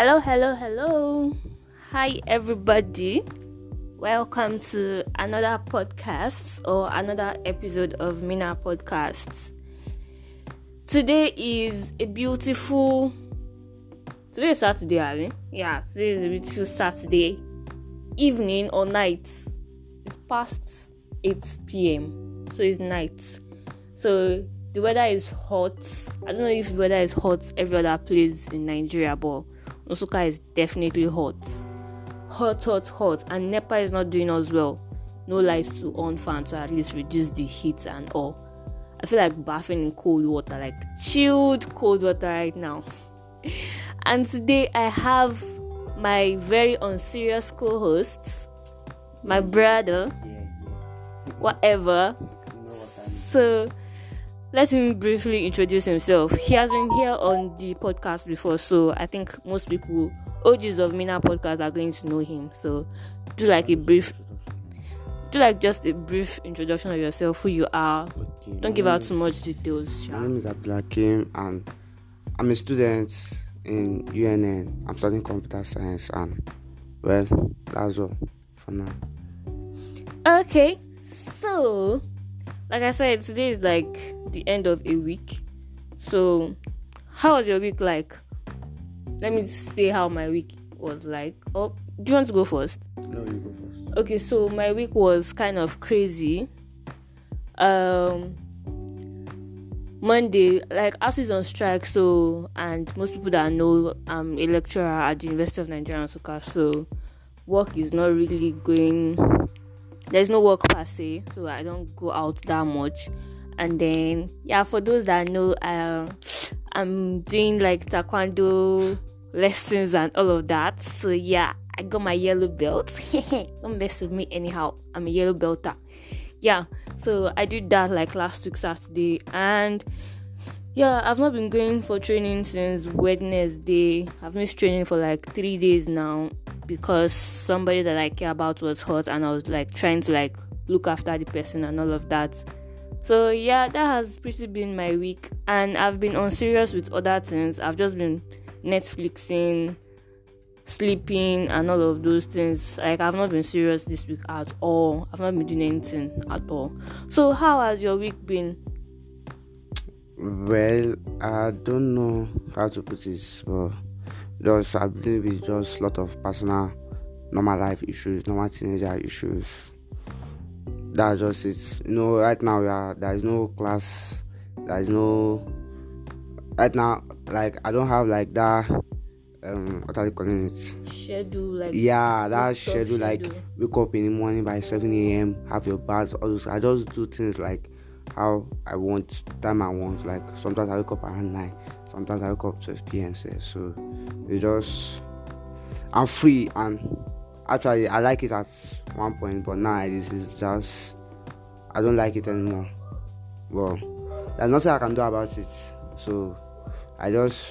Hello, hello, hello. Hi, everybody. Welcome to another podcast or another episode of Mina Podcasts. Today is a beautiful. Today is Saturday, I mean. Yeah, today is a beautiful Saturday evening or night. It's past 8 p.m. So it's night. So the weather is hot. I don't know if the weather is hot every other place in Nigeria, but Nsukka is definitely hot. Hot, hot, hot. And NEPA is not doing us well. No lights to on fan to at least reduce the heat and all. I feel like bathing in cold water, like chilled cold water right now. and today I have my very unserious co host, my brother, whatever. So let him briefly introduce himself. He has been here on the podcast before, so I think most people, OGs of Mina podcast, are going to know him. So do like a brief, do like just a brief introduction of yourself, who you are. Okay, Don't give out too much details. My name is Abdulakim and I'm a student in UNN. I'm studying computer science and well, that's all for now. Okay, so like I said, today is like the end of a week. So, how was your week like? Let me say how my week was like. Oh, do you want to go first? No, you go first. Okay, so my week was kind of crazy. Um, Monday, like ASUU is on strike, so and most people that I know I'm a lecturer at the University of Nigeria Nsukka, so work is not really going. There's no work per se, so I don't go out that much. And then, yeah, for those that know, uh, I'm doing like taekwondo lessons and all of that. So yeah, I got my yellow belt. Don't mess with me anyhow. I'm a yellow belter. Yeah, so I did that like last week Saturday, and yeah, I've not been going for training since Wednesday. I've missed training for like three days now because somebody that I care about was hurt, and I was like trying to like look after the person and all of that. So yeah, that has pretty been my week, and I've been on serious with other things. I've just been Netflixing, sleeping, and all of those things. Like I've not been serious this week at all. I've not been doing anything at all. So how has your week been? Well, I don't know how to put it, but just I believe it's just a lot of personal, normal life issues, normal teenager issues. That's just it. You know, right now we are there is no class, there is no. Right now, like I don't have like that. Um, what are they calling it? Schedule like Yeah, that up schedule like wake up in the morning by 7 a.m. have your bath all those I just do things like how I want time I want like sometimes I wake up around 9 sometimes I wake up 12 p.m. so it just I'm free and actually I like it at one point but now this is just I don't like it anymore. Well there's nothing I can do about it. So I just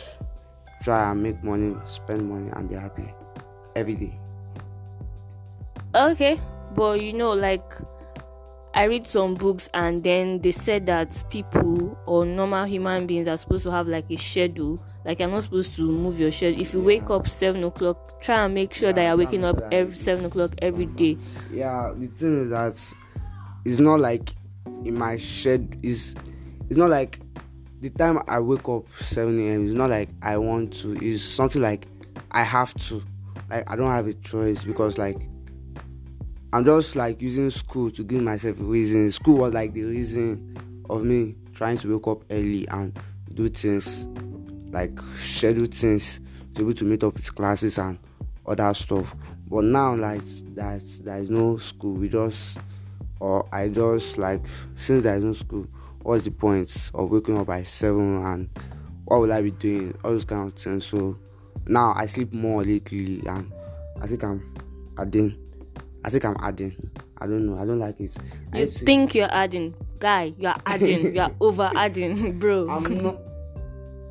try and make money spend money and be happy every day. Okay, but you know, like I read some books and then they said that people or normal human beings are supposed to have like a schedule. Like you're not supposed to move your schedule. If you wake up seven o'clock, try and make sure that you're waking up every seven o'clock every day. yeah the thing is that it's not like in my shed is it's not like the time i wake up 7 a.m it's not like i want to it's something like i have to like i don't have a choice because like i'm just like using school to give myself a reason. School was like the reason of me trying to wake up early and do things like schedule things to be able to meet up with classes and other stuff. But now like that there is no school we just or i just like since there is no school what's the point of waking up by seven and what will i be doing? All those kind of things. So now i sleep more lately and i think i'm adding i think i'm adding i don't know i don't like it I You to- think you're adding, guy? You're adding. you're over adding, bro. i'm not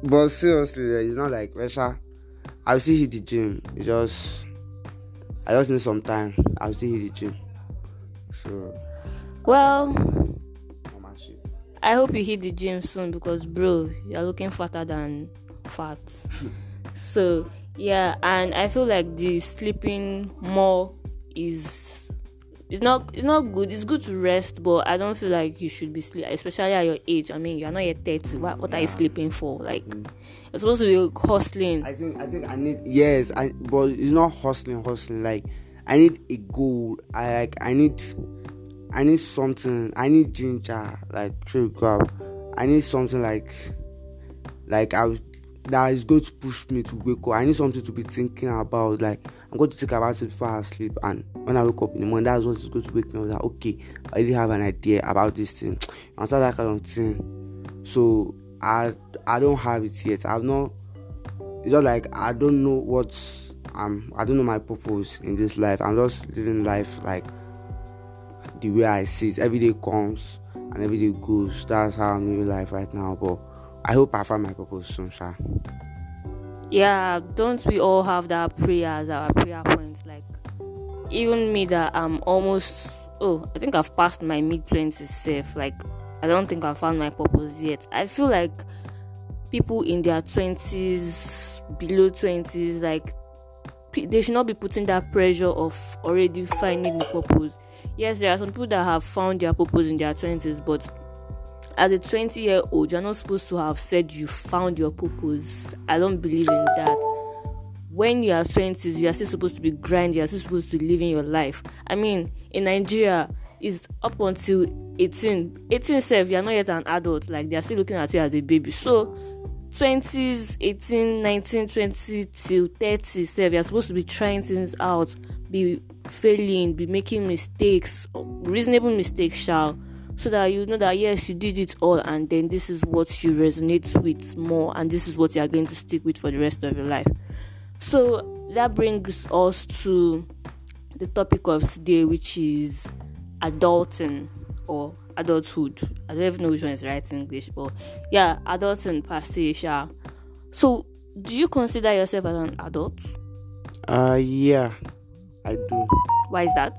but seriously it's not like Resha, i'll still hit the gym it's just i just need some time i'll still hit the gym so Well. I hope you hit the gym soon because, bro, you're looking fatter than fat. so, Yeah, and I feel like the sleeping more is it's not it's not good. It's good to rest, but I don't feel like you should be sleep, especially at your age. I mean, you're not yet thirty. What what are you sleeping for? Like, mm. you're supposed to be hustling. I think I think I need yes, I but it's not hustling, hustling. Like, I need a goal. I like I need I need something. I need ginger. Like true crap. I need something like like I that is going to push me to wake up. I need something to be thinking about. Like I'm going to think about it before I sleep. And when I wake up in the morning, that's what is going to wake me up. That okay, I really have an idea about this thing. And start that kind of thing. So I I don't have it yet. I've not. It's just like I don't know what I'm. I don't know my purpose in this life. I'm just living life like the way I see it. Every day comes and every day goes. That's how I'm living life right now. But I hope I find my purpose soon, Sha. Yeah, don't we all have that prayer as our prayer points? Like, even me that I'm almost, oh, I think I've passed my mid 20s safe. Like, I don't think I've found my purpose yet. I feel like people in their 20s, below 20s, like, they should not be putting that pressure of already finding the purpose. Yes, there are some people that have found their purpose in their 20s, but as a 20 year old, you're not supposed to have said you found your purpose. I don't believe in that. When you are 20s, you are still supposed to be grinding, you're still supposed to be living your life. I mean, in Nigeria, it's up until 18. 18 self, you're not yet an adult, like they're still looking at you as a baby. So 20s, 18, 19, 20 till 30 self, you're supposed to be trying things out, be failing, be making mistakes, reasonable mistakes, shall so that you know that yes you did it all and then this is what you resonate with more and this is what you are going to stick with for the rest of your life. So that brings us to the topic of today which is adulting or adulthood. I don't even know which one is right in english but yeah adulting per se sha. so do you consider yourself as an adult? Uh yeah i do. Why is that?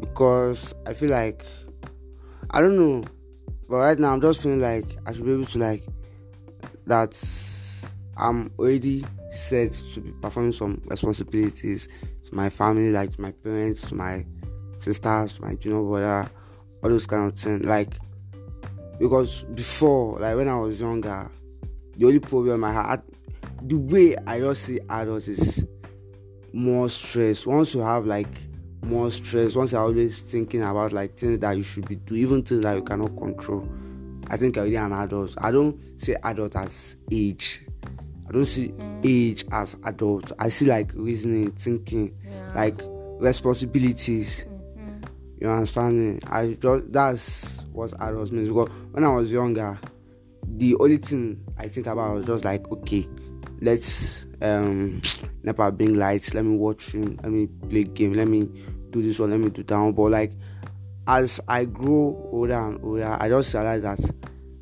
Because i feel like I don't know, but right now I'm just feeling like I should be able to like that I'm already set to be performing some responsibilities to my family, like to my parents, to my sisters, to my junior brother, all those kind of things. Like because before, like when I was younger, the only problem I had, the way I just see adults is more stress. Once you have like more stress. Once you're always thinking about like things that you should be doing even things that you cannot control i think you're already an adult. I don't see adult as age. I don't see age as adult. I see like reasoning thinking yeah. like responsibilities. Mm-hmm. you understand me? I just that's what adult means. Because when i was younger the only thing i think about was just like okay let's um never bring lights. Let me watch film. Let me play game. Let me do this one let me do that one. But like as i grow older and older i just realize that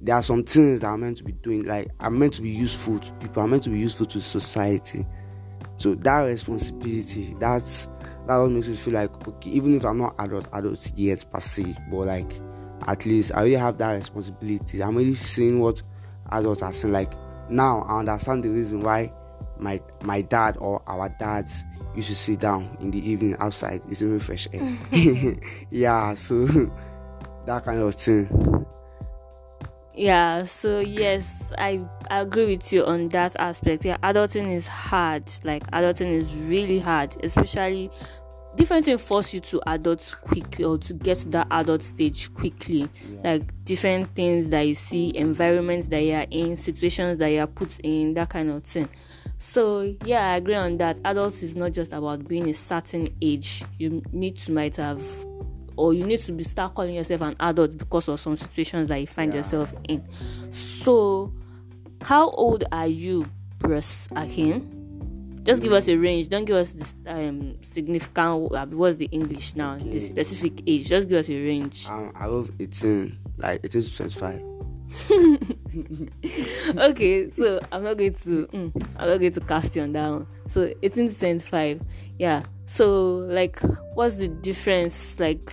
there are some things that i'm meant to be doing like i'm meant to be useful to people i'm meant to be useful to society. So that responsibility that's that what makes me feel like okay even if i'm not adult adult yet per se but like at least i really have that responsibility. I'm really seeing what adults are saying like now I understand the reason why my my dad or our dads used should sit down in the evening outside. It's very fresh air. yeah, so that kind of thing. Yeah, so yes, I, I agree with you on that aspect. Yeah, adulting is hard. Like adulting is really hard, especially different things force you to adult quickly or to get to that adult stage quickly yeah. like different things that you see environments that you are in situations that you are put in that kind of thing so yeah i agree on that adults is not just about being a certain age you need to might have or you need to be start calling yourself an adult because of some situations that you find yeah. yourself in so how old are you Bruce Akim? Just give us a range. Don't give us this um significant. Uh, what's the English now? Okay. The specific age. Just give us a range. Um, I love eighteen, like eighteen to twenty-five. okay, so I'm not going to. Mm, I'm not going to cast you on that one. So eighteen to twenty-five. Yeah. So like, what's the difference? Like,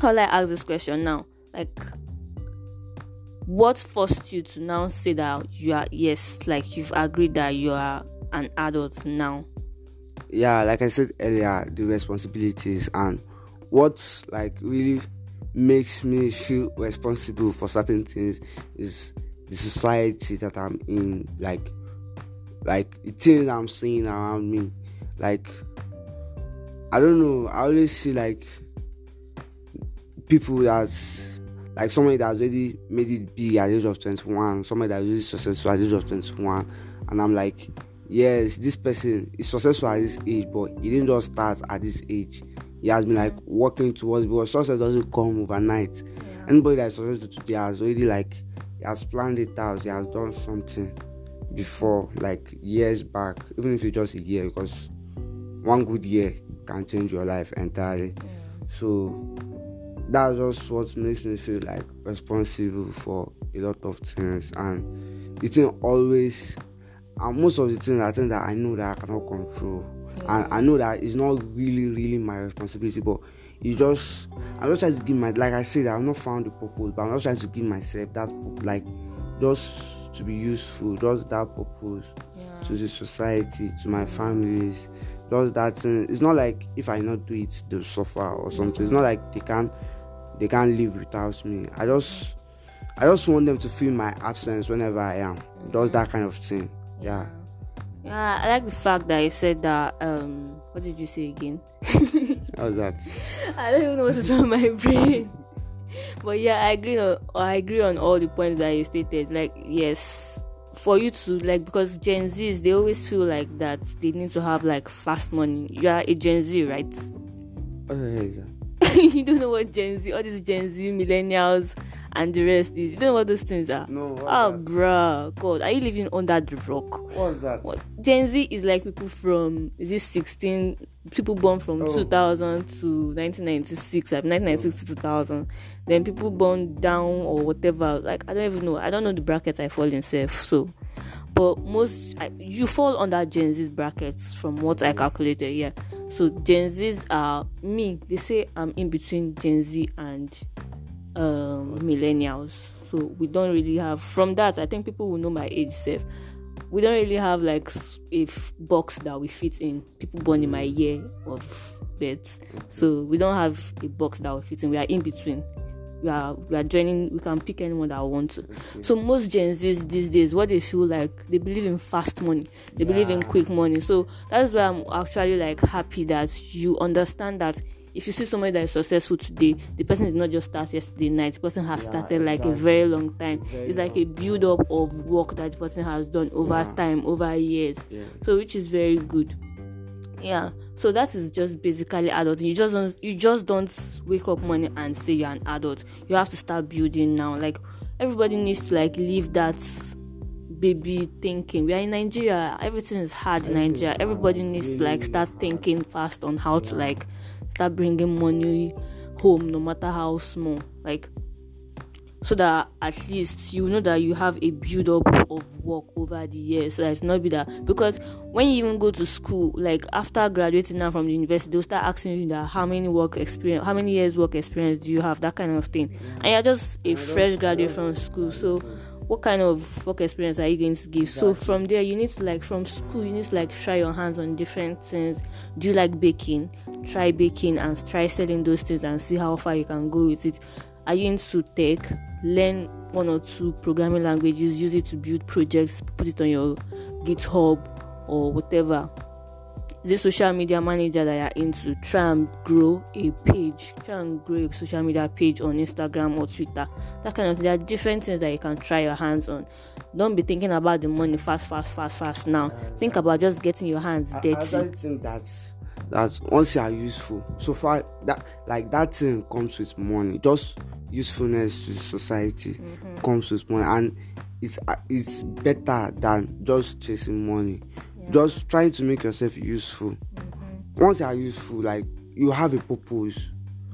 how I ask this question now? Like, what forced you to now say that you are yes, like you've agreed that you are an adult now? Yeah, like I said earlier, the responsibilities and what like really makes me feel responsible for certain things is the society that I'm in, like like the things I'm seeing around me. Like I don't know, I always see like people that's like somebody that's already made it big at the age of 21, somebody that's really successful at the age of 21, and I'm like, yes, this person is successful at this age, but he didn't just start at this age. He has been like working towards because success doesn't come overnight. Yeah. Anybody that is successful today has already like he has planned it out, he has done something before, like years back, even if it's just a year, because one good year can change your life entirely. Yeah. So that's just what makes me feel like responsible for a lot of things and it's always and most of the things I think that I know that I cannot control yeah. and I know that it's not really really my responsibility but it's just I'm just trying to give my like I said I've not found the purpose but I'm just trying to give myself that like just to be useful just that purpose yeah. to the society to my families just that thing it's not like if I not do it they'll suffer or something it's not like they can't they can't live without me. I just I just want them to feel my absence whenever I am. Does that kind of thing. Yeah. Yeah, I like the fact that you said that um what did you say again? How's that? I don't even know what's wrong with my brain. but yeah, I agree on I agree on all the points that you stated. Like yes, for you to like because Gen Zs they always feel like that they need to have like fast money. You are a Gen Z, right? Oh, yeah, yeah. you don't know what Gen Z, all these Gen Z millennials and the rest is. You don't know what those things are. No. Oh, bruh, God, are you living under the rock? What's that? What? Gen Z is like people from is this 16 people born from oh. 2000 to 1996, like um, 1996 to 2000. Then people born down or whatever. Like I don't even know. I don't know the bracket I fall in. Self so but most you fall under Gen Z's brackets from what I calculated. Yeah, so Gen Z's are me. They say I'm in between Gen Z and um, millennials. So we don't really have from that. I think people will know my age self. We don't really have like a box that we fit in. People born in my year of birth, so we don't have a box that we fit in. We are in between we are we are joining we can pick anyone that want to okay. so most gen z's these days what they feel like they believe in fast money they yeah. believe in quick money so that's why i'm actually like happy that you understand that if you see somebody that is successful today, the person did not just start yesterday night. The person has yeah, started like exactly. a very long time. Very it's like a build up of work that the person has done over yeah. time, over years. Yeah. So which is very good yeah. So that is just basically adult you just don't you just don't wake up morning and say you're an adult. You have to start building now. Like everybody needs to like leave that baby thinking. We are in nigeria. Everything is hard in nigeria. Everybody needs to like start thinking fast on how to like start bringing money home no matter how small. Like so that at least you know that you have a build up of work over the years. So that it's not be that because when you even go to school like after graduating now from the university they'll start asking you that how many work experience how many years work experience do you have? That kind of thing. And you're just a fresh graduate from school. So what kind of work experience are you going to give? So from there you need to like from school you need to like try your hands on different things. Do you like baking? Try baking and try selling those things and see how far you can go with it are you into tech? Learn one or two programming languages use it to build projects put it on your github or whatever. Is a social media manager that you're into? Try and grow a page. Try and grow a social media page on instagram or twitter. That kind of there are different things that you can try your hands on. Don't be thinking about the money fast fast fast fast now. Uh, think about just getting your hands dirty. I, I think that's that once you are useful so far that like that thing comes with money just usefulness to society mm-hmm. comes with money and it's uh, it's better than just chasing money yeah. just trying to make yourself useful mm-hmm. once you are useful like you have a purpose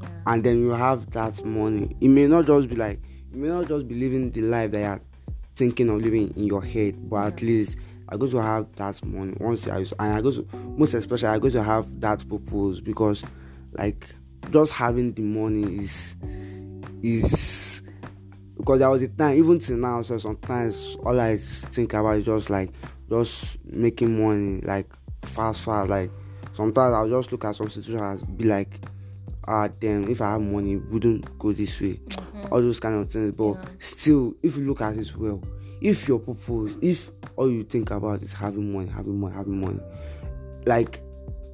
yeah. and then you have that money it may not just be like you may not just be living the life that you're thinking of living in your head but yeah. at least I go to have that money once I and I go to most especially I go to have that purpose because like just having the money is is because there was a time even till now so sometimes all I think about is just like just making money like fast, fast. Like sometimes I'll just look at some situations and be like, ah, damn, if I have money, wouldn't go this way. Mm-hmm. All those kind of things. But Yeah. still, if you look at it well, if your purpose, if all you think about is having money, having money, having money, like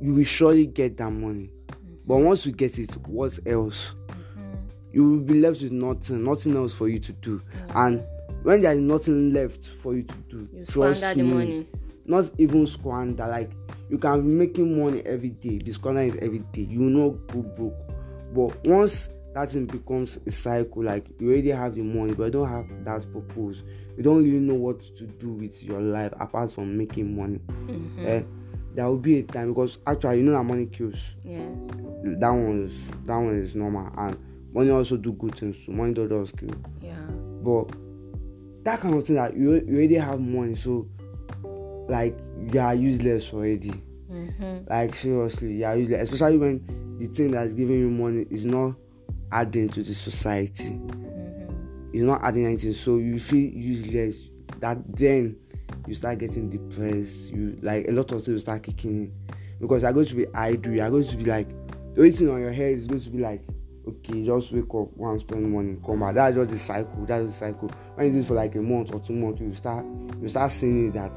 you will surely get that money. Mm-hmm. But once you get it, what else? Mm-hmm. You will be left with nothing, nothing else for you to do. And when there is nothing left for you to do, You trust me, money. not even squander. Like you can be making money every day, be squandering it every day. You will not go broke. But once that thing becomes a cycle, like you already have the money, but you don't have that purpose. You don't really know what to do with your life apart from making money. Mm-hmm. Eh, there will be a time because actually you know that money kills. Yes. That one is that one is normal and money also do good things too. Money does does kill. Yeah. But that kind of thing that you, you already have money, so like you are useless already. Mm-hmm. Like seriously, you are useless. Especially when the thing that's giving you money is not adding to the society. Mm-hmm. It's not adding anything, so you feel useless. That then you start getting depressed. You like a lot of things start kicking in because you're going to be idle. You're going to be like the only thing on your head is going to be like okay, just wake up, and spend money, come back. That's just the cycle. That's the cycle. When you do it for like a month or two months, you start you start seeing that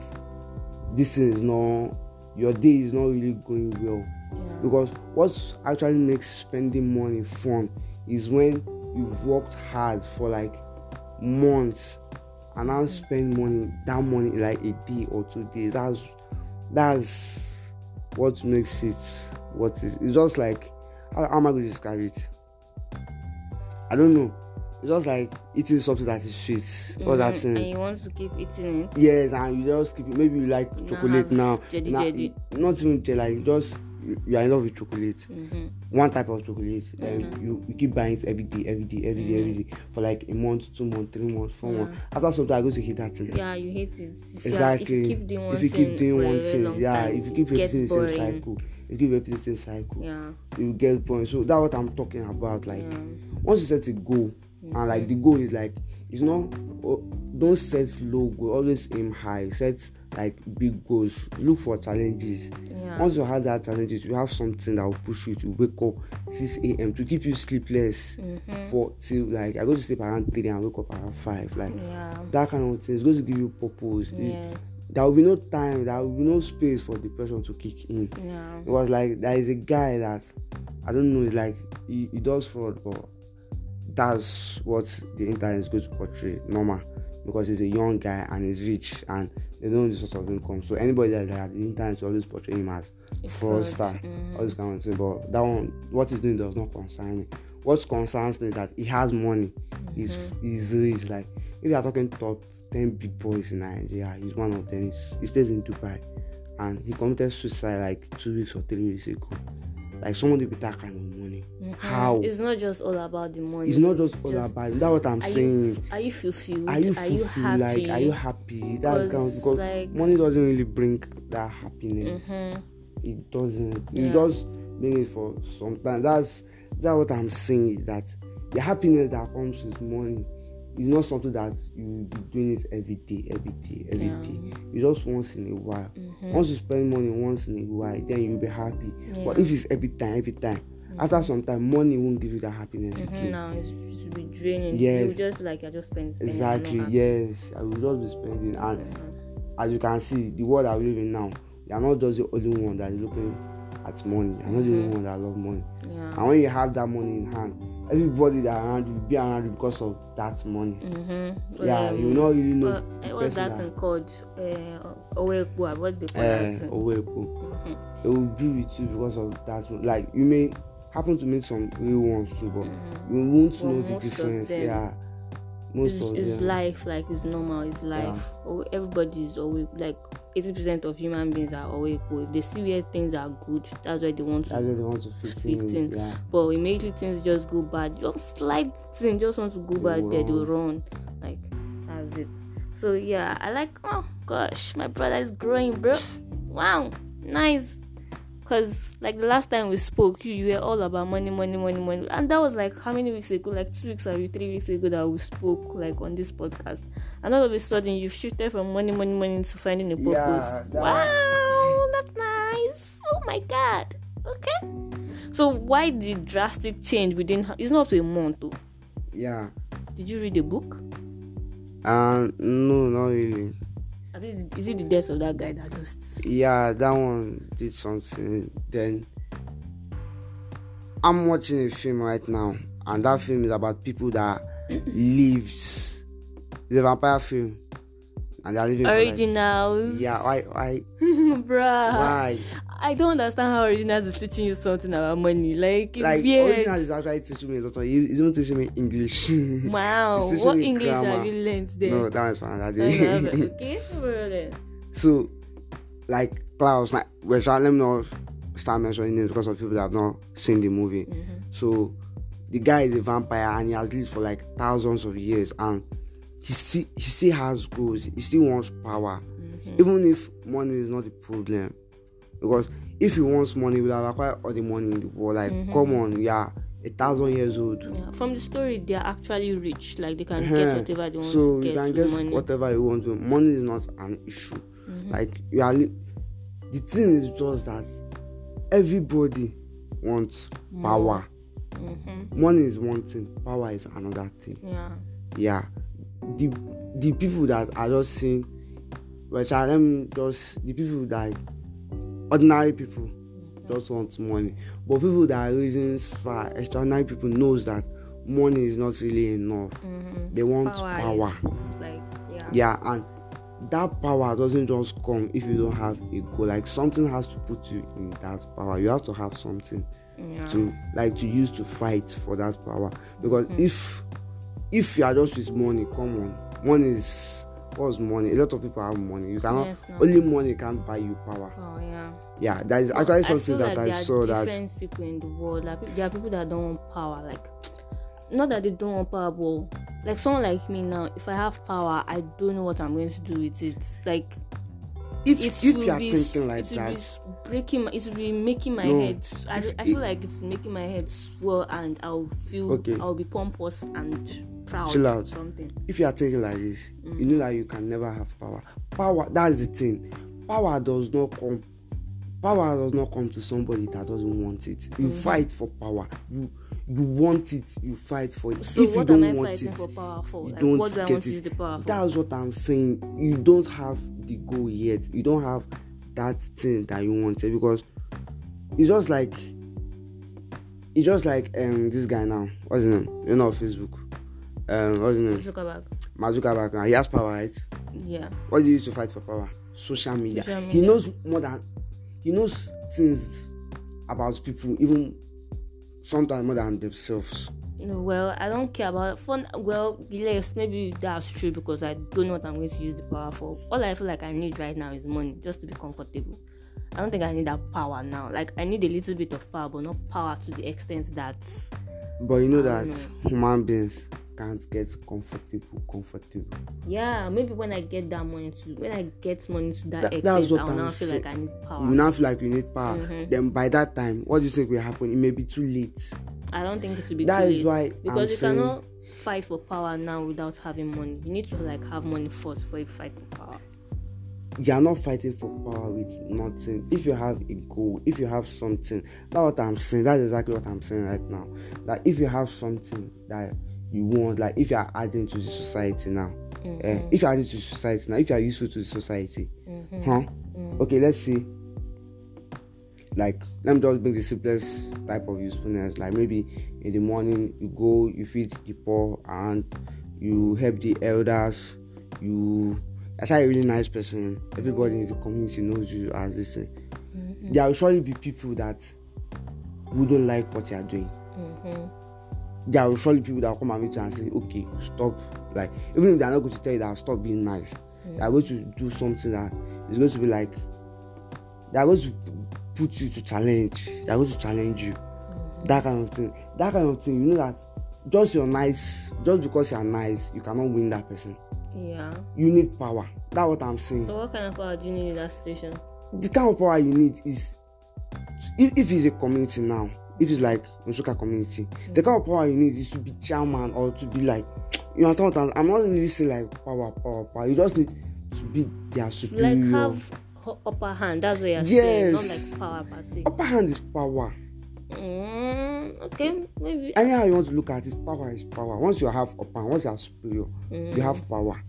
this thing is not your day is not really going well. Yeah. Because what actually makes spending money fun is when you've worked hard for like months and now spend money that money like a day or two days. That's that's what makes it what is it's just like how, how am I going to describe it? I don't know. It's just like eating something that is sweet. All that Mhm. thing. And you want to keep eating it. Yes, and you just keep it. Maybe you like now chocolate now. jedi Now, jedi. Not even jelly, like just you, you are in love with chocolate. Mm-hmm. One type of chocolate. Then Mhm. you, you keep buying it every day, every day, every day, every day for like a month, two months, three months, four Yeah. months. After some time, I go to hate that thing. Yeah, you hate it. If you are- Exactly. if you keep doing one if you keep doing one thing, yeah. time, If you keep repeating the same cycle, you keep repeating the same cycle, Yeah. you get point. So that's what I'm talking about. Like yeah. once you set a goal, and like the goal is like it's not oh, don't set low always aim high. Set like big goals. Look for challenges. Yeah. Once you have that challenges, you have something that will push you to wake up 6 a.m. to keep you sleepless Mhm. for till like I go to sleep around three and wake up around five. Like Yeah. that kind of thing is going to give you purpose. It- there will be no time, there will be no space for depression to kick in. Yeah. It was like there is a guy that I don't know, it's like he, he does fraud, but that's what the internet is going to portray normal because he's a young guy and he's rich and they don't know the source of income. So anybody that's like the internet is always portray him as a Fraud, fraudster, mhm. all this kind of thing. But that one, what he's doing does not concern me. What concerns me is that he has money. He's Mm-hmm. he's rich. Like if you are talking top ten big boys in Nigeria, he's one of them. He's, he stays in Dubai, and he committed suicide like two weeks or three weeks ago. Like somebody with that kind of money, Mhm. how? It's not just all about the money. It's not just all about. That's what I'm Are saying. you, are you fulfilled? Are you are you happy? Like, are you happy? That kind of Because, like- money doesn't really bring that happiness. Mhm. It doesn't. Yeah. just bring it for some time. That's that's what I'm saying. is That the happiness that comes with money is not something that you will be doing it every day, every day, every Yeah. day. You just once in a while. Mhm. Once you spend money once in a while, then you'll be happy. But Yeah. if it's every time, every time, after some time, money won't give you that happiness Mhm, again. now it's just be draining. Yes. You just like I just spend. spending, Exactly. Yes, I will just be spending. And Mhm. as you can see, the world we live in now, you are not just the only one that is looking at money. You're not the only one that love money. Yeah. And when you have that money in hand, everybody that around you be around you because of that money. Mm-hmm. Yeah, you will not really know. Well, the uh, what's that thing called? Uh, Owekwa. What they call Eh, that thing? Owepo. Mhm. It will be with you because of that. mo- Like you may happen to meet some real ones too, but Mhm. you won't Well, know the difference. them- Yeah, most It's, of it's them. life, like it's normal. It's life. Oh, everybody is always like eighty percent of human beings are always oh, If they see where things are good, that's where they want to. That's why they want to fit Fit in. in. Yeah. But immediately things just go bad. Just slight thing, just want to go They bad. They run. run. Like that's it. So yeah, I like. Oh gosh, my brother is growing, bro. Wow, nice. Cause like the last time we spoke, you, you were all about money, money, money, money, and that was like how many weeks ago? Like two weeks or three weeks ago that we spoke like on this podcast. And all of a sudden, you've shifted from money, money, money to finding a purpose. Yeah, that- wow, that's nice. Oh my god. Okay. So why the drastic change within? It's not up to a month. Though. Yeah. Did you read the book? Uh, no, not really. I Is it the death of that guy that just? Yeah, that one did something. Then I'm watching a film right now, and that film is about people that lived. It's a vampire film, and they're living for like, Originals. Yeah, why, why, Bruh. why? I don't understand how originals is teaching you something about money. Like it's Like weird. original is actually teaching me a lot. He's even teaching me English. Wow. What English have grammar. you learned there? no, that was for another day. okay. So, like Klaus, like, let me not start mentioning names because of people that have not seen the movie. Mm-hmm. So, the guy is a vampire and he has lived for like thousands of years, and he still he still has goals. He still wants power, Mm-hmm. even if money is not the problem. Because if he wants money, will have acquired all the money in the world. Like, Mm-hmm. come on, yeah, a thousand years old. Yeah. From the story, they are actually rich. Like they can Uh-huh. get whatever they want so to you get can get money. whatever you want to money is not an issue Mm-hmm. like you are li- the thing is just that everybody wants power Mm-hmm. money is one thing power is another thing Yeah. yeah the the people that are just seeing well shall let me just the people that ordinary people just want money but people that are reasons far extraordinary people knows that money is not really enough Mm-hmm. they want Power. power like yeah. yeah and that power doesn't just come if you don't have a goal like something has to put you in that power you have to have something Yeah. to like to use to fight for that power because Mm. if if you are just with money come on money is what's money a lot of people have money you cannot Yes, no. only money can't buy you power Oh yeah. yeah that is actually I something feel that like i there saw are that different people in the world. Like there are people that don't want power. Like not that they don't want power, but like someone like me now, if I have power, I don't know what I'm going to do with it. Like if it if you are be, thinking like it that be breaking. My, it will be making my No, head. I, I feel it- like it's making my head swell, and I'll feel. Okay. I'll be pompous and proud. Chill out. Something. if you are taking like this, Mm. you know that you can never have power. Power, that's the thing. Power does not come. Power does not come to somebody that doesn't want it. You Mm-hmm. fight for power. You you want it. You fight for it. So if you don't want it, for power for? you Like, don't do get it. use the power for? That's what I'm saying. You don't have the goal yet. You don't have that thing that you wanted because it's just like it's just like um this guy now. What's his name? You know Facebook. Um, what's his name? Zuckerberg. Mark Zuckerberg now. He has power, right? Yeah. What do you use to fight for power? Social media. Social He knows more than he knows things about people, even sometimes more than themselves. Well, I don't care about fun. Well, yes, maybe that's true because I don't know what I'm going to use the power for. All I feel like I need right now is money, just to be comfortable. I don't think I need that power now. Like I need a little bit of power, but not power to the extent that But you know that don't human beings can't get comfortable, comfortable. yeah, maybe when I get that money to when I get money to that, That- extent, that's what I'll now feel like. I need power. You now feel like you need power. Mhm. Then by that time, what do you think will happen? It may be too late. I don't think it will be That too is late why because I'm you saying- cannot fight for power now without having money. You need to like have money first before you fight for power. You are not fighting for power with nothing. If you have a goal, if you have something, that's what I'm saying. That's exactly what I'm saying right now. That if you have something that you want, like if you are adding to the society now, eh, mm-hmm. if you are adding to society now, if you are useful to the society, mm-hmm. huh? Mm-hmm. Okay, let's see. Like, let me just bring the simplest type of usefulness. Like maybe in the morning you go, you feed the poor, and you help the elders. You, that's a really nice person. Everybody in the community knows you as this thing. There will surely be people that wouldn't like what you are doing. Mm-hmm. There will surely people that will come and meet you and say, "Okay, stop." Like even if they are not going to tell you that stop being nice, they are going to do something that is going to be like they are going to put you to challenge. They are going to challenge you. That kind of thing. That kind of thing. You know that just you're nice, just because you are nice, you cannot win that person. Yeah. You need power. That's what I'm saying. So what kind of power do you need in that situation? the kind of power you need is if, if it's a community now, if it's like Musuka community, the kind of power you need is to be chairman or to be like you understand what I'm, I'm not really saying like power, power, power. You just need to be their superior. Like have upper hand. That's what you're saying. Yes. Not like power per se. Upper hand is power. Mm, okay, maybe. Anyhow you want to look at it, power is power. Once you have upper hand, once you are superior, Mm. you have power.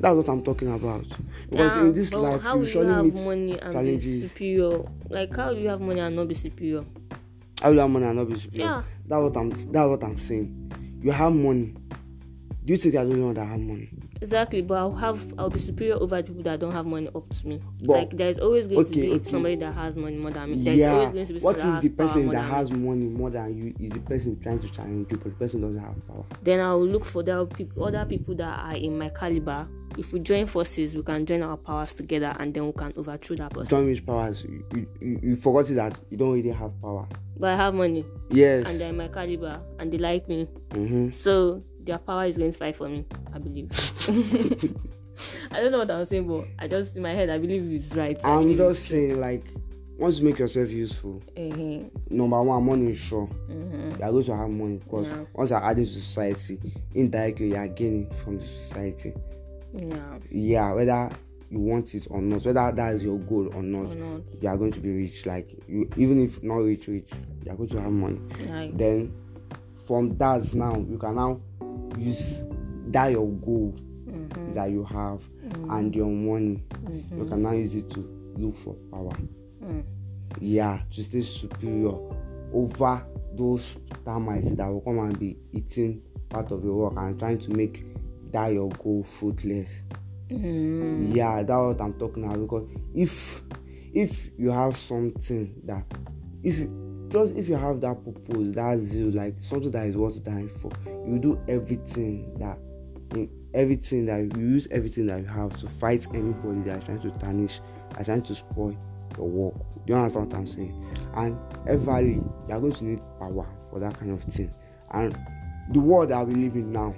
That's what I'm talking about. Because Yeah, in this life, how you will you surely have meet money and be challenges. superior? Like, how do you have money and not be superior? I will have money and not be. Yeah. That's what I'm. That's what I'm saying. You have money. Do you think they're the only one that have money? Exactly, but I'll have I'll be superior over people that don't have money up to me. But- like there's always going to be okay. somebody that has money more than me. There's yeah. always going to be What if the person that has money more than you is the person trying to challenge you, but the person doesn't have power? Then I'll look for the other people that are in my caliber. If we join forces, we can join our powers together, and then we can overthrow that person. Don't reach powers. You, you, you, you forgot that you don't really have power. But I have money, Yes. and they're in my caliber, and they like me, mm-hmm. so their power is going to fight for me. I believe. I don't know what I'm saying, but I just in my head I believe it's right. I'm just saying, like, once you make yourself useful, Eh-heh. number one, money is sure. Mhm. You are going to have money because Yeah. once you're adding to society, indirectly you are gaining from the society. Yeah. Yeah, whether you want it or not, whether that is your goal or not, Or not. you are going to be rich. Like you, even if not rich, rich, you are going to have money. Like, Then from that now you can now use that your goal mhm. that you have and your money. You can now use it to look for power. Mm. Yeah, to stay superior over those termites that will come and be eating part of your work and trying to make that your goal fruitless. Mm. Yeah, that's what I'm talking about. Because if if you have something that if you just if you have that purpose, that zeal, like something that is worth dying for, you do everything that in everything that you use everything that you have to fight anybody that is trying to tarnish, are trying to spoil your work. Do you understand what I'm saying? And eventually you are going to need power for that kind of thing. And the world that we live in now,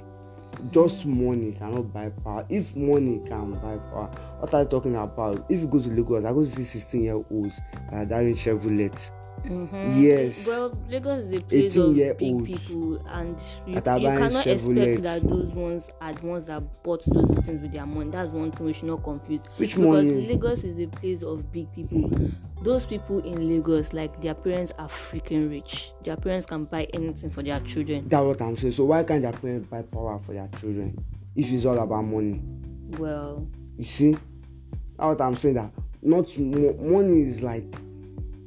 just money cannot buy power. If money can buy power, what are you talking about? If you go to Lagos, I go see 16 year olds that are driving Chevrolet. Mhm. Yes. Well, Lagos is a place of 18-year-old big people, and you, you cannot Chevrolet. expect that those ones are the ones that bought those things with their money. That's one thing we should not confuse. Which because money? Lagos is a place of big people. Those people in Lagos, like their parents are freaking rich. Their parents can buy anything for their children. That's what I'm saying. So why can't their parents buy power for their children if it's all about money? Well, You see, that's what I'm saying. That not mo- money is like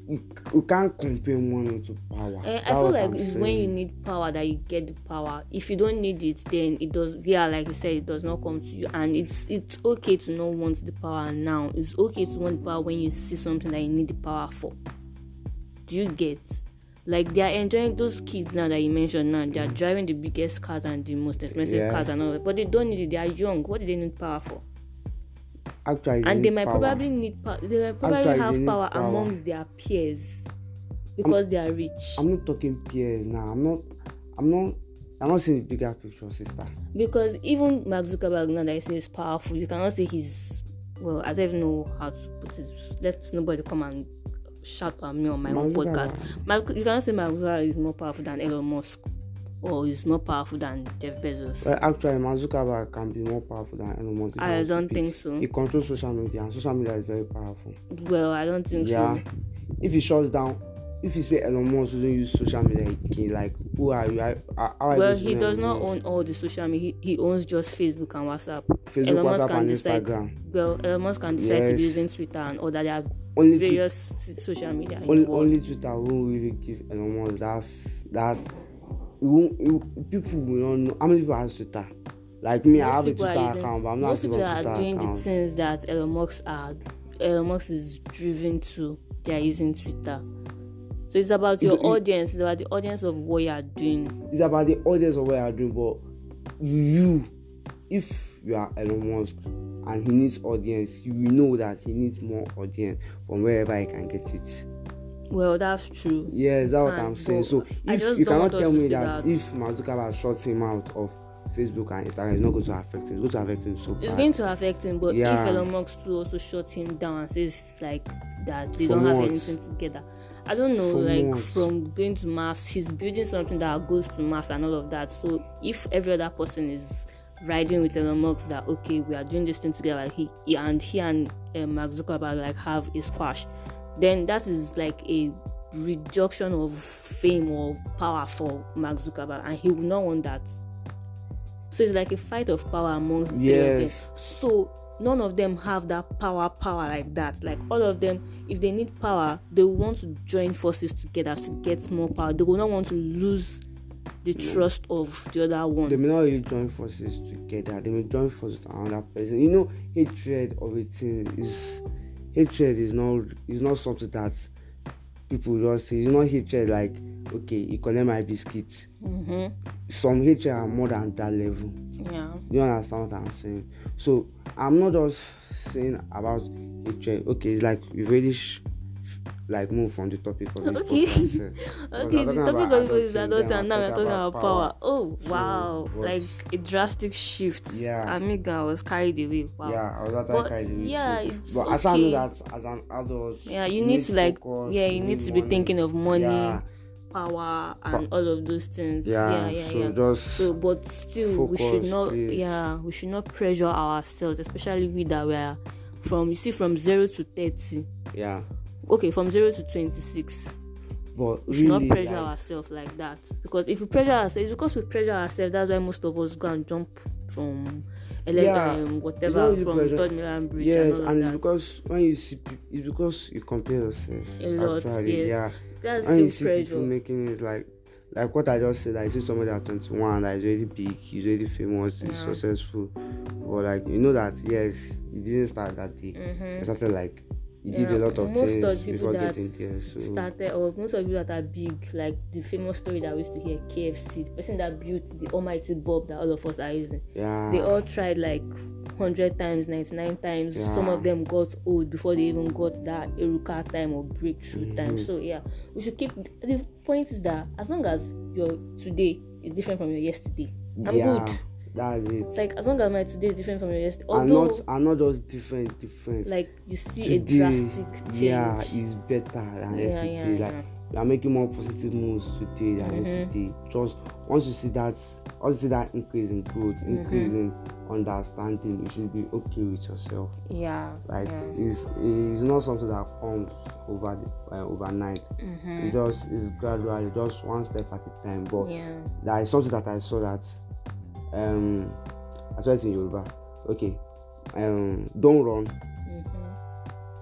you, you can't compare money to power. Eh, I feel like I'm it's when you need power that you get the power. If you don't need it, then it does. Yeah, like you said, it does not come to you, and it's it's okay to not want the power now. It's okay to want the power when you see something that you need the power for. Do you get? Like they are enjoying those kids now that you mentioned. Now they are driving the biggest cars and the most expensive Yeah. cars and all, that, but they don't need it. They are young. What do they need power for? Actually and they might power. probably need power. They might probably Actually, have power, power. amongst their peers because they are rich. I'm not talking peers now. I'm not. I'm not. I'm not seeing the bigger picture, sister. because even Mark Zuckerberg now that he says powerful, you cannot say he's well. I don't even know how to put it. Let nobody come and shout at me on my own Mark podcast. Mark, you cannot say Mark Zuckerberg is more powerful than Elon Musk, or is more powerful than Jeff Bezos. Well, actually, Mark Zuckerberg can be more powerful than Elon Musk. I don't think so. He controls social media, and social media is very powerful. Well, I don't think Yeah. so. If he shuts down, if you say Elon Musk doesn't use social media again, like who are you? How are you Well, he does not own all the social media. He, he owns just Facebook and WhatsApp. Facebook, Elon Musk WhatsApp, can and decide. Instagram. Well, Elon Musk can decide to be Yes. using Twitter and all that. There are Only, various s- social media. only, only Twitter won't really give Elon Musk that that. It won't, it, people will not know how many people have Twitter. Like me, I most have a Twitter are using, account, but I'm not most people that Twitter are doing account. the things that Elon Musk are Elon Musk is driven to. They are using Twitter. So it's about your It- audience. It's about the audience of what you are doing. it's about the audience of what you're doing, but you, if you are Elon Musk and he needs audience, you will know that he needs more audience from wherever he can get it. Well, that's true. Yes, that's what I'm saying. So if you cannot tell me that, that. if Mark Zuckerberg shuts him out of Facebook and Instagram is not going to affect him. It's going to affect him so It's bad. going to affect him, but Yeah. if Elon Musk too also shuts him down and says like that they For don't have what? anything together. I don't know, For like what? from going to Mars, he's building something that goes to Mars and all of that. So if every other person is riding with Elon Musk that okay, we are doing this thing together, like he, he and he and uh, Mark Zuckerberg like have a squash, then that is like a reduction of fame or power for Mark Zuckerberg, and he will not want that. So it's like a fight of power amongst the three them. So none of them have that power, power like that. Like all of them, if they need power, they want to join forces together to get more power. They will not want to lose the trust of the other one. They may not really join forces together. They may join forces with another person. You know, hatred of a thing is hatred is not is not something that people just say. It's not hatred like okay, you collect my biscuit. hmm Some hatred are more than that level. Yeah. You understand what I'm saying? So I'm not just saying about hatred. Okay, it's like we really sh- like move from the topic of this Okay. podcast. eh. Okay, the topic of is adulting, adult and now we're talking about power. Oh wow, but- like a drastic shift. Yeah. Amiga I was carried away. Wow. Yeah, I was at But, that kind of yeah, too. it's But as I okay. know that as an adult, Yeah, you need to like focus, yeah, you need to be money. thinking of money, Yeah, power and all of those things. yeah, Yeah, yeah, so yeah. just So, but still, we should not. please. Yeah, we should not pressure ourselves, especially we that were from. You see, from zero to thirty. yeah. Okay, from zero to twenty-six. But We should really, not pressure like, ourselves like that because if we pressure ourselves, because we pressure ourselves. That's why most of us go and jump from. Ele- Yeah, um, whatever from pressure. Third Milan Bridge yes, and all and it's that. because when you see, peop- it's because you compare yourself. A lot, actually, yes. yeah. That's When you still see people pressure. making it like, like what I just said, I see somebody at 21 that is really big, he's really famous, he's Yeah. successful, but like you know that yes, he didn't start that day. Mhm. He started like he did a lot of most things of the people that there. So started or most of the people that are big like the famous story that we used to hear kfc the person that built the almighty bulb that all of us are using yeah, they all tried like 100 times 99 times some Yeah. of them got old before they even got that eruka time or breakthrough time Mhm. so yeah we should keep the point is that as long as your today is different from your yesterday i'm yeah, good That's it. like as long as my today is different from your yesterday and although not and not just different, different. like you see Today, a drastic change Yeah, is better than yeah, yesterday. yeah, like yeah. you are making more positive moves today than Mhm. yesterday. Just once you see that, once you see that increase in growth, Mm-hmm. increase in understanding, you should be okay with yourself. yeah Like yeah. it's it's not something that comes over the, uh, overnight. Mhm. It just is gradually, just one step at a time. But yeah there is something that I saw that um I saw it in Yoruba. Okay. Um don't run. Mhm.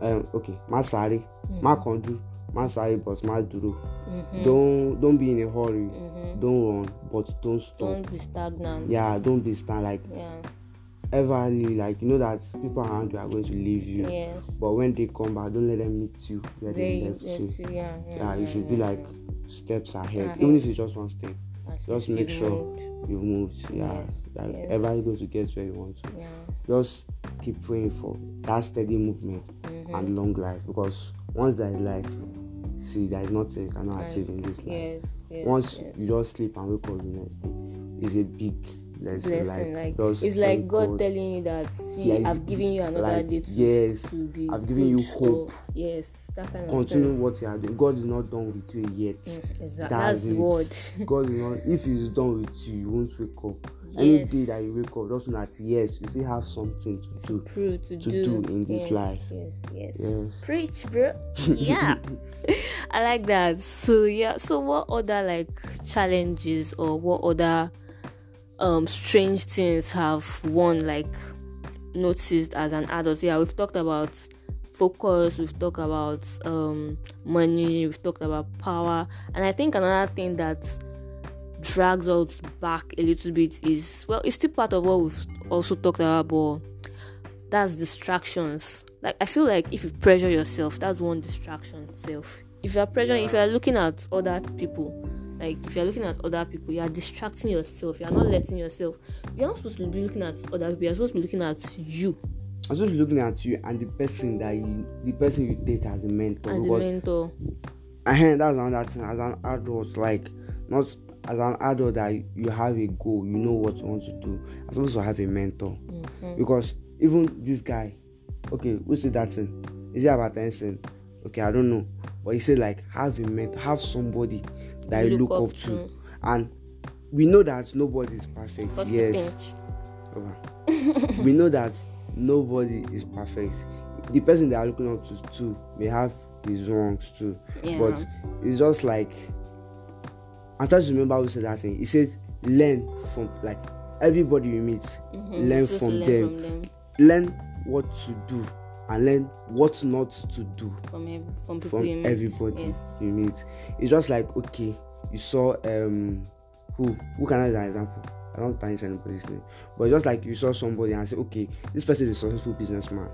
Um okay, má sáré, má kánjú, má sáré but má dúró. Mhm. Don't don't be in a hurry. Mhm. Don't run, but don't stop. Don't be stagnant. Yeah, don't be stand like Yeah. everly like you know that people around you are going to leave you. Yes. But when they come back, don't let them meet you where Very they left you. yeah, yeah. Yeah, you should be like steps ahead. Ahead. Even if it's just one step, At just make you've sure moved. you've moved. Yeah, Yes, like yes. everybody going to get where you want to. Yeah. Just keep praying for that steady movement Mhm. and long life because once there is life, see there is nothing you cannot Like, achieve in this life. Yes. yes Once yes. you just sleep and wake up the next day, it's a big blessing. blessing, like, just it's like thank God telling you that see, I've given you another like, day to, yes, to be. I've given you hope. yes, that kind continue of what you are doing. God is not done with you yet. Mm, exactly. That's That's the word. God is not. If He's done with you, you won't wake up. Any day that you wake up, just know that yes, you still have something to do. True to, to do, do in this yes, life. Yes, yes. Yes. Preach, bro. Yeah. I like that. So yeah. So what other like challenges or what other um strange things have one like noticed as an adult? Yeah, we've talked about focus, we've talked about um money, we've talked about power, and I think another thing that drags us back a little bit is well, it's still part of what we've also talked about, but that's distractions. Like I feel like if you pressure yourself, that's one distraction self. If you're pressuring, if you're looking at other people, like if you're looking at other people, you are distracting yourself. You're not letting yourself. You're not supposed to be looking at other people. You're supposed to be looking at you I'm just looking at you and the person that you, the person you date as a mentor. as a mentor. I heard that's another thing as an adult. Like not as an adult that you have a goal, you know what you want to do. I'm supposed to have a mentor Mm-hmm. because even this guy, okay, we say that thing. Is it about anything? Okay, I don't know, but he said like have a mentor, have somebody that you look, up, to. and we know that nobody is perfect. First yes. Okay. we know that nobody is perfect. The person they are looking up to too may have his wrongs too. Yeah. But it's just like I'm trying to remember who said that thing. He said learn from like everybody you meet. Mhm. learn to from learn them. From them. Learn what to do and learn what not to do From, ev- from people from everybody Yes. you meet. It's just like okay, you saw um who who can I use an example? I don't tarnish anybody's name, but just like you saw somebody and say, okay, this person is a successful businessman.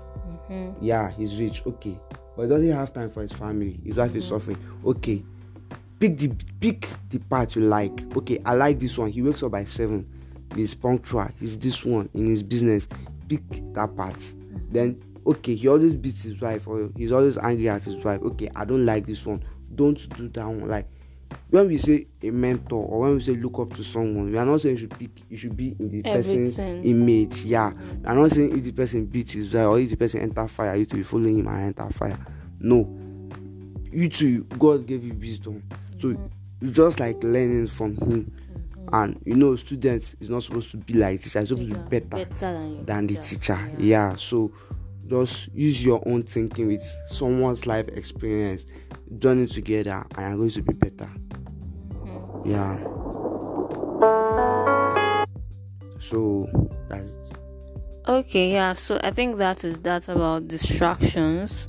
Mhm. Yeah, he's rich. Okay, but he doesn't have time for his family. His wife is Mhm. suffering. Okay, pick the pick the part you like. Okay, I like this one. He wakes up by seven. He's punctual. He's this one in his business. Pick that part. Then okay, he always beats his wife or he's always angry at his wife. Okay, I don't like this one. Don't do that one. Like when we say a mentor or when we say look up to someone, we are not saying you should pick you should be in the person's Everything. image. Yeah. We are not saying if the person beats his wife or if the person enter fire, you to be following him and enter fire. No. You too, God gave you wisdom. So Mhm. you just like learning from him. Mhm. And you know, students is not supposed to be like teacher, it's supposed to Yeah, be better better than, than the teacher. teacher. Yeah. Yeah. So just use your own thinking with someone's life experience, join it together, and you're going to be better. Mhm. Yeah. So that's Okay, yeah, so I think that is that about distractions.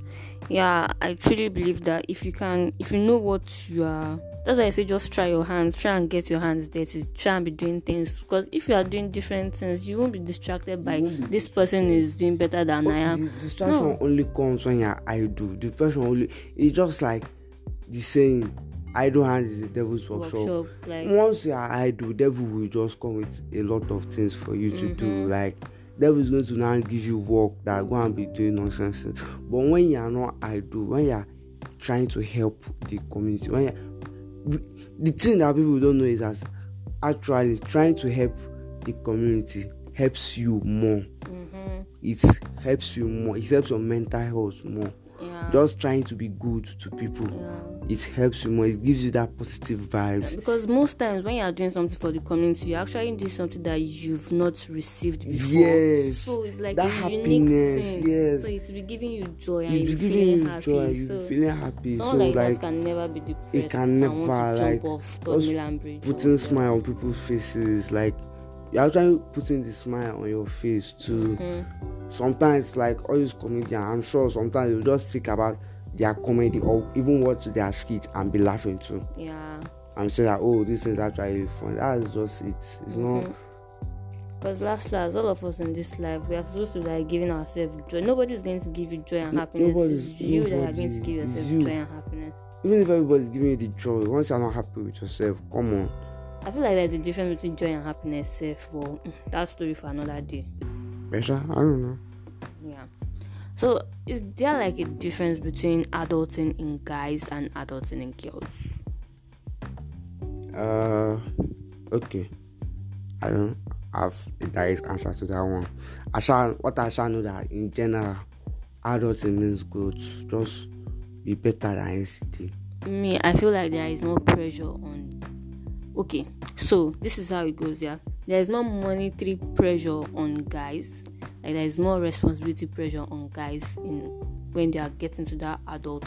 Yeah, I truly believe that if you can, if you know what you are, that's why I say just try your hands, try and get your hands dirty, try and be doing things. Because if you are doing different things, you won't be distracted by be this person is doing better than I am. the distraction No. only comes when you're idle. Depression only it's just like the saying idle hands is the devil's workshop. Workshop, like Once you are idle, devil will just come with a lot of things for you to do. Mhm. Like devil is going to now give you work that go and be doing nonsense. But when you are not idle, when you are trying to help the community, when you the thing that people don't know is that actually trying to help the community helps you more. hmm It helps you more. It helps your mental health more. Yeah, Just trying to be good to people, yeah. it helps you more. It gives you that positive vibes. Because most times when you are doing something for the community, you actually do something that you've not received before. Yes, So it's like that happiness, yes. So it will be giving you joy and You'll be feeling you happy. joy. You'll so be feeling happy. So like, like that can never be depressed. can and never, like, off Bridge. putting smile on people's faces, like you're actually putting the smile on your face too. Mhm. Sometimes like all these comedians, I'm sure sometimes they'll just think about their comedy or even watch their skit and be laughing too. Yeah. I'm sure that oh this is actually fun. That's just it. It's not Because last last, all of us in this life, we are supposed to like giving ourselves joy. Nobody is going to give you joy and happiness. nobody's- It's you that are going to give yourself you. joy and happiness. even if everybody's giving you the joy, once you're not happy with yourself, come on. I feel like there's a difference between joy and happiness, safe, but that story for another day. Better? I don't know. Yeah. So, is there like a difference between adulting in guys and adulting in girls? Uh, okay. I don't have a direct answer to that one. I shall what I shall know that in general, adulting means growth. Just be better than yesterday. Me, I feel like there is more pressure on. Okay, so this is how it goes. Yeah, there is more monetary pressure on guys. Like there is more responsibility pressure on guys in when they are getting to that adult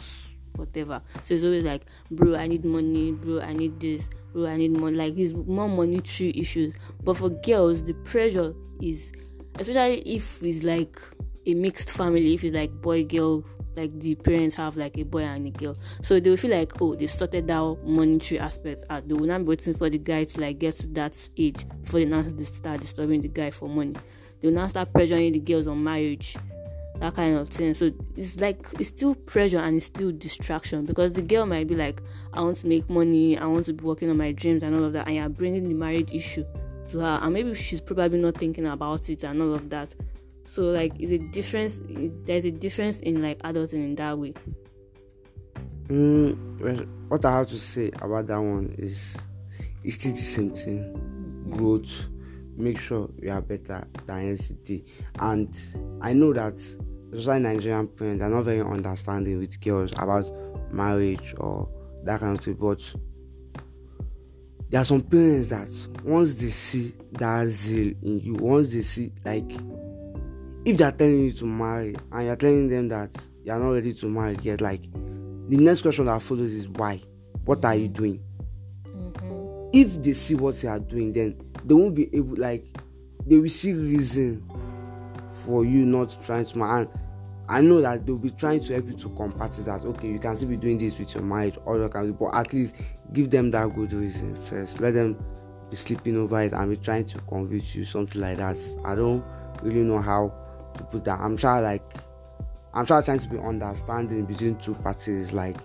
whatever. So it's always like, bro, I need money, bro, I need this, bro, I need money. Like it's more monetary issues. But for girls, the pressure is, especially if it's like a mixed family, if it's like boy girl, like the parents have like a boy and a girl, so they will feel like, oh, they sorted out monetary aspects out. They will not waiting for the guy to like get to that age before they now start disturbing the guy for money. They will now start pressuring the girls on marriage that kind of thing. So it's like it's still pressure and it's still distraction because the girl might be like, I want to make money, I want to be working on my dreams and all of that, and you're bringing the marriage issue to her, and maybe she's probably not thinking about it and all of that. So like, it's a difference. It's, there's a difference in like adulting in that way. Mm, what I have to say about that one is it's still the same thing. Growth. Make sure you are better than yesterday. And I know that especially Nigerian parents are not very understanding with girls about marriage or that kind of thing. But there are some parents that once they see that zeal in you, once they see like if they are telling you to marry and you're telling them that you are not ready to marry yet, like the next question that follows is why? What are you doing? Mm-hmm. If they see what you are doing, then they won't be able like they will see reason for you not trying to marry. And I know that they'll be trying to help you to combat it that okay, you can still be doing this with your marriage or you can but at least give them that good reason first. Let them be sleeping over it and be trying to convince you something like that. I don't really know how put that. I'm trying like I'm trying trying to be understanding between two parties. Like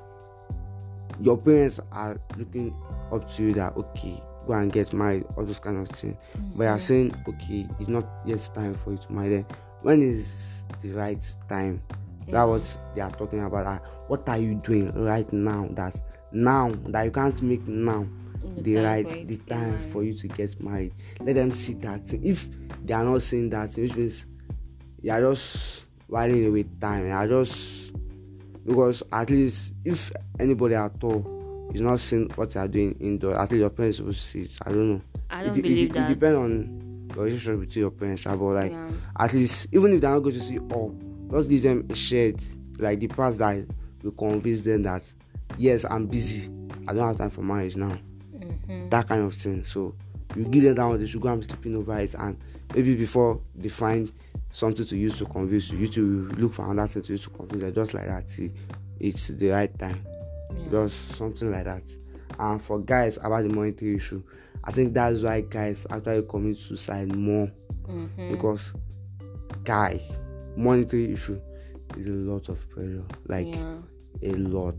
your parents are looking up to you that okay, go and get married, all those kind of things. Mm-hmm. But you're saying okay, it's not yet time for you to marry. When is the right time? Yeah. That was they are talking about. Uh, what are you doing right now? That now that you can't make now the, the right the time for you to get married. Let them see that. If they are not seeing that, which means you are just whiling away time. I just because at least if anybody at all is not seeing what you are doing indoor, at least your parents will see it. I don't know. I don't it, believe it, that. It depends on the relationship between your parents, but like yeah. at least even if they're not going to see all, just give them a shade, like the part that will convince them that yes, I'm busy. I don't have time for marriage now. Mm-hmm. That kind of thing. So you give them that they should go and sleeping over it and maybe before they find something to use to convince you, you to look for another thing to use to convince them, just like that. It's the right time. Yeah. Just something like that. And for guys about the monetary issue, I think that's why guys actually commit suicide more mm-hmm. because guy monetary issue is a lot of pressure, like yeah. a lot.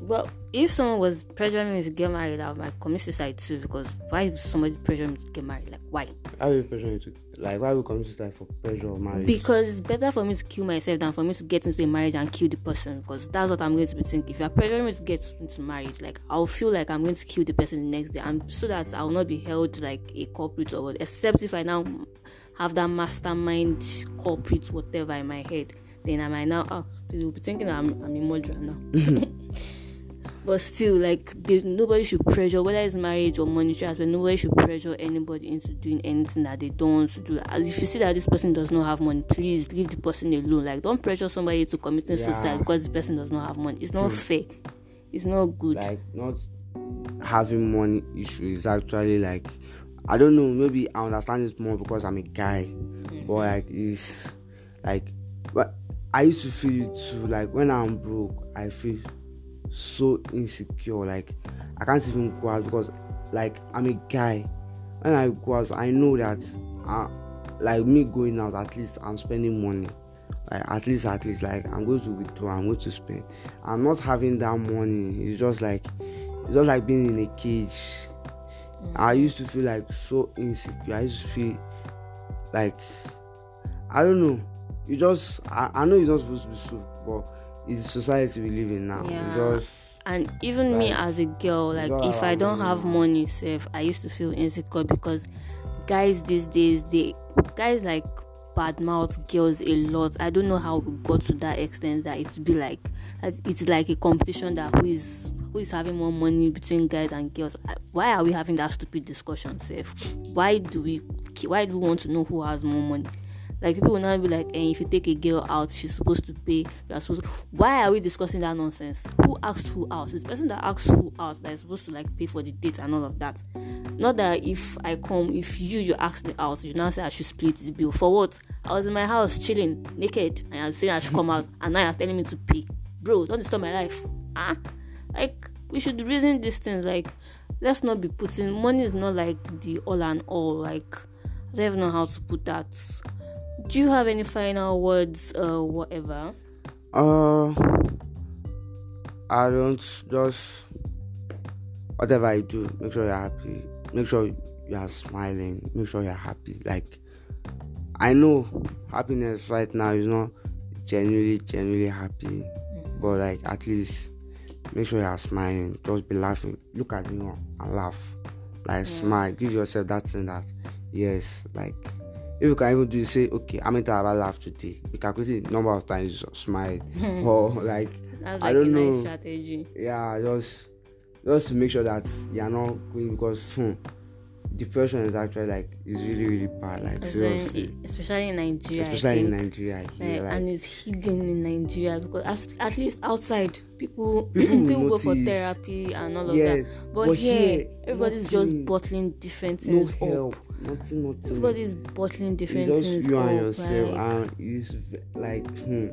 Well, if someone was pressuring me to get married, I would commit suicide too. Because why is somebody pressuring me to get married? Like why? Why would pressure you to like why would commit suicide for pressure of marriage? Because it's better for me to kill myself than for me to get into a marriage and kill the person. Because that's what I'm going to be thinking. If you're pressuring me to get into marriage, like I'll feel like I'm going to kill the person the next day, and so that I'll not be held like a culprit or what. Except if I now have that mastermind culprit whatever in my head, then I might now ah, oh people will be thinking I'm I'm a murderer now. but still like nobody should pressure whether it's marriage or monetary aspect nobody should pressure anybody into doing anything that they don't want to do. As if you see that this person does not have money please leave the person alone. Like don't pressure somebody to committing yeah. suicide because the person does not have money. It's not fair. It's not good. Like not having money issue is actually like i don't know maybe i understand this more because i'm a guy. Mm-hmm. but like it's like but i used to feel too. Like when i'm broke i feel so insecure. Like I can't even go out because like I'm a guy. When I go out, I know that uh, like me going out, at least I'm spending money. Like at least, at least, like I'm going to withdraw, I'm going to spend. I'm not having that money. It's just like it's just like being in a cage. Mm-hmm. I used to feel like so insecure. I used to feel like I don't know. You just I, I know it's not supposed to be so, but it's society we live in now. Yeah. and even like, me as a girl, like if I don't have money, safe, I used to feel insecure because guys these days they guys like badmouth girls a lot. I don't know how we got to that extent that it be like that it's like a competition that who is who is having more money between guys and girls. Why are we having that stupid discussion, safe? Why do we why do we want to know who has more money? Like people will not be like, eh, if you take a girl out, she's supposed to pay. You are supposed. To... Why are we discussing that nonsense? Who asked who out? It's the person that asks who out that is supposed to like pay for the date and all of that. Not that if I come, if you you ask me out, you now say I should split the bill for what? I was in my house chilling, naked, and I'm saying I should come out, and now you're telling me to pay, bro. Don't disturb my life, ah. Like we should reason these things. Like let's not be putting money is not like the all and all. Like I don't even know how to put that do you have any final words or uh, whatever? Uh, I don't just whatever I do, make sure you're happy. Make sure you are smiling. Make sure you're happy. Like I know happiness right now is not genuinely, genuinely happy, mm-hmm. but like at least make sure you are smiling. Just be laughing. Look at me and laugh. Like smile, give yourself that thing that yes, like if you can even do say, okay, how many times have I laughed today? You calculate the number of times you smile or like That's I like don't a know. nice strategy. yeah, just just to make sure that you're not going because hmm, depression is actually like it's really really bad. Like As in, seriously, especially in Nigeria. Especially in. Nigeria. Here, like, and it's hidden in Nigeria because as, at least outside people People people go for therapy and all of yeah, that. But, but here, here, everybody's nothing. just bottling different no things help, up. Nothing, nothing. Everybody's bottling different it's just things you and yourself, like, and it's like, hmm,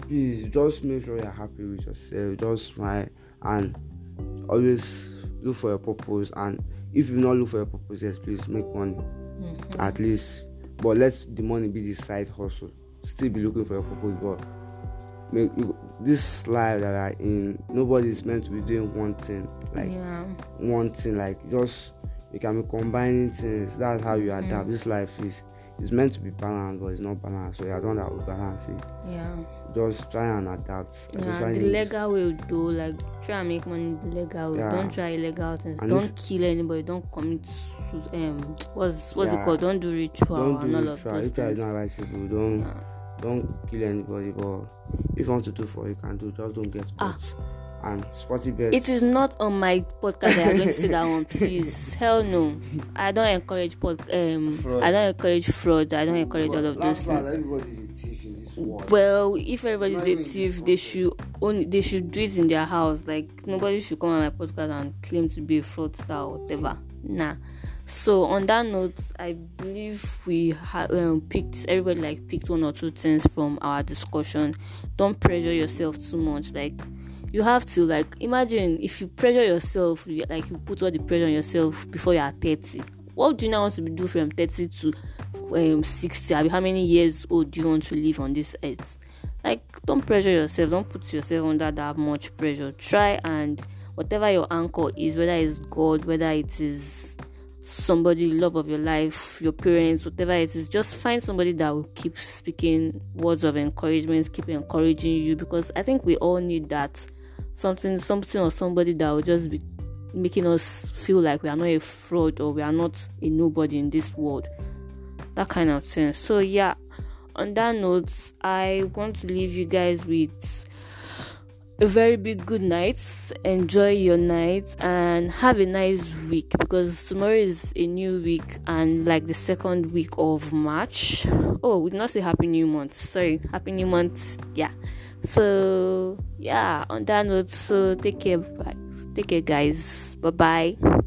please just make sure you're happy with yourself. Just smile and always look for a purpose. And if you not look for a purpose, yes, please make money mhm. at least. But let the money be the side hustle. Still be looking for a purpose, but make you, this life that are in, nobody is meant to be doing one thing. Like yeah. one thing like just you can be combining things that's how you adapt Mm. this life is it's meant to be balanced but it's not balanced so you're the one that will balance it Yeah. just try and adapt Yeah, the legal way though, like try and make money the legal way. Yeah. Don't try illegal things. And don't if- kill anybody. Don't commit um what's what's it Yeah. called? Don't do ritual don't and all do of those if you things. not right people don't Yeah. don't kill anybody but if you want to do for you can do just don't get Ah. And sporty bets It is not on my podcast that I'm going to say that one, please. Hell no. I don't encourage pod, um Fraud. I don't encourage fraud. I don't encourage all of those things. everybody is a thief in this world Well, if everybody's a thief, they should only they should do it in their house. Like nobody should come on my podcast and claim to be a fraudster or whatever. Nah. So on that note, I believe we have um, picked everybody like picked one or two things from our discussion. Don't pressure yourself too much. Like you have to like imagine if you pressure yourself, you, like you put all the pressure on yourself before you are thirty. What do you now want to do from thirty to um 60 I mean, how many years old do you want to live on this earth? Like don't pressure yourself don't put yourself under that much pressure. Try and whatever your anchor is whether it's god whether it is somebody love of your life your parents whatever it is just find somebody that will keep speaking words of encouragement keep encouraging you because i think we all need that something something or somebody that will just be making us feel like we are not a fraud or we are not a nobody in this world that kind of thing. So yeah, on that note, I want to leave you guys with a very big good night. Enjoy your night and have a nice week because tomorrow is a new week and like the second week of March. Oh, we did not say happy new month. Sorry, happy new month. Yeah. So yeah, on that note, so take care, take care, guys. Bye bye.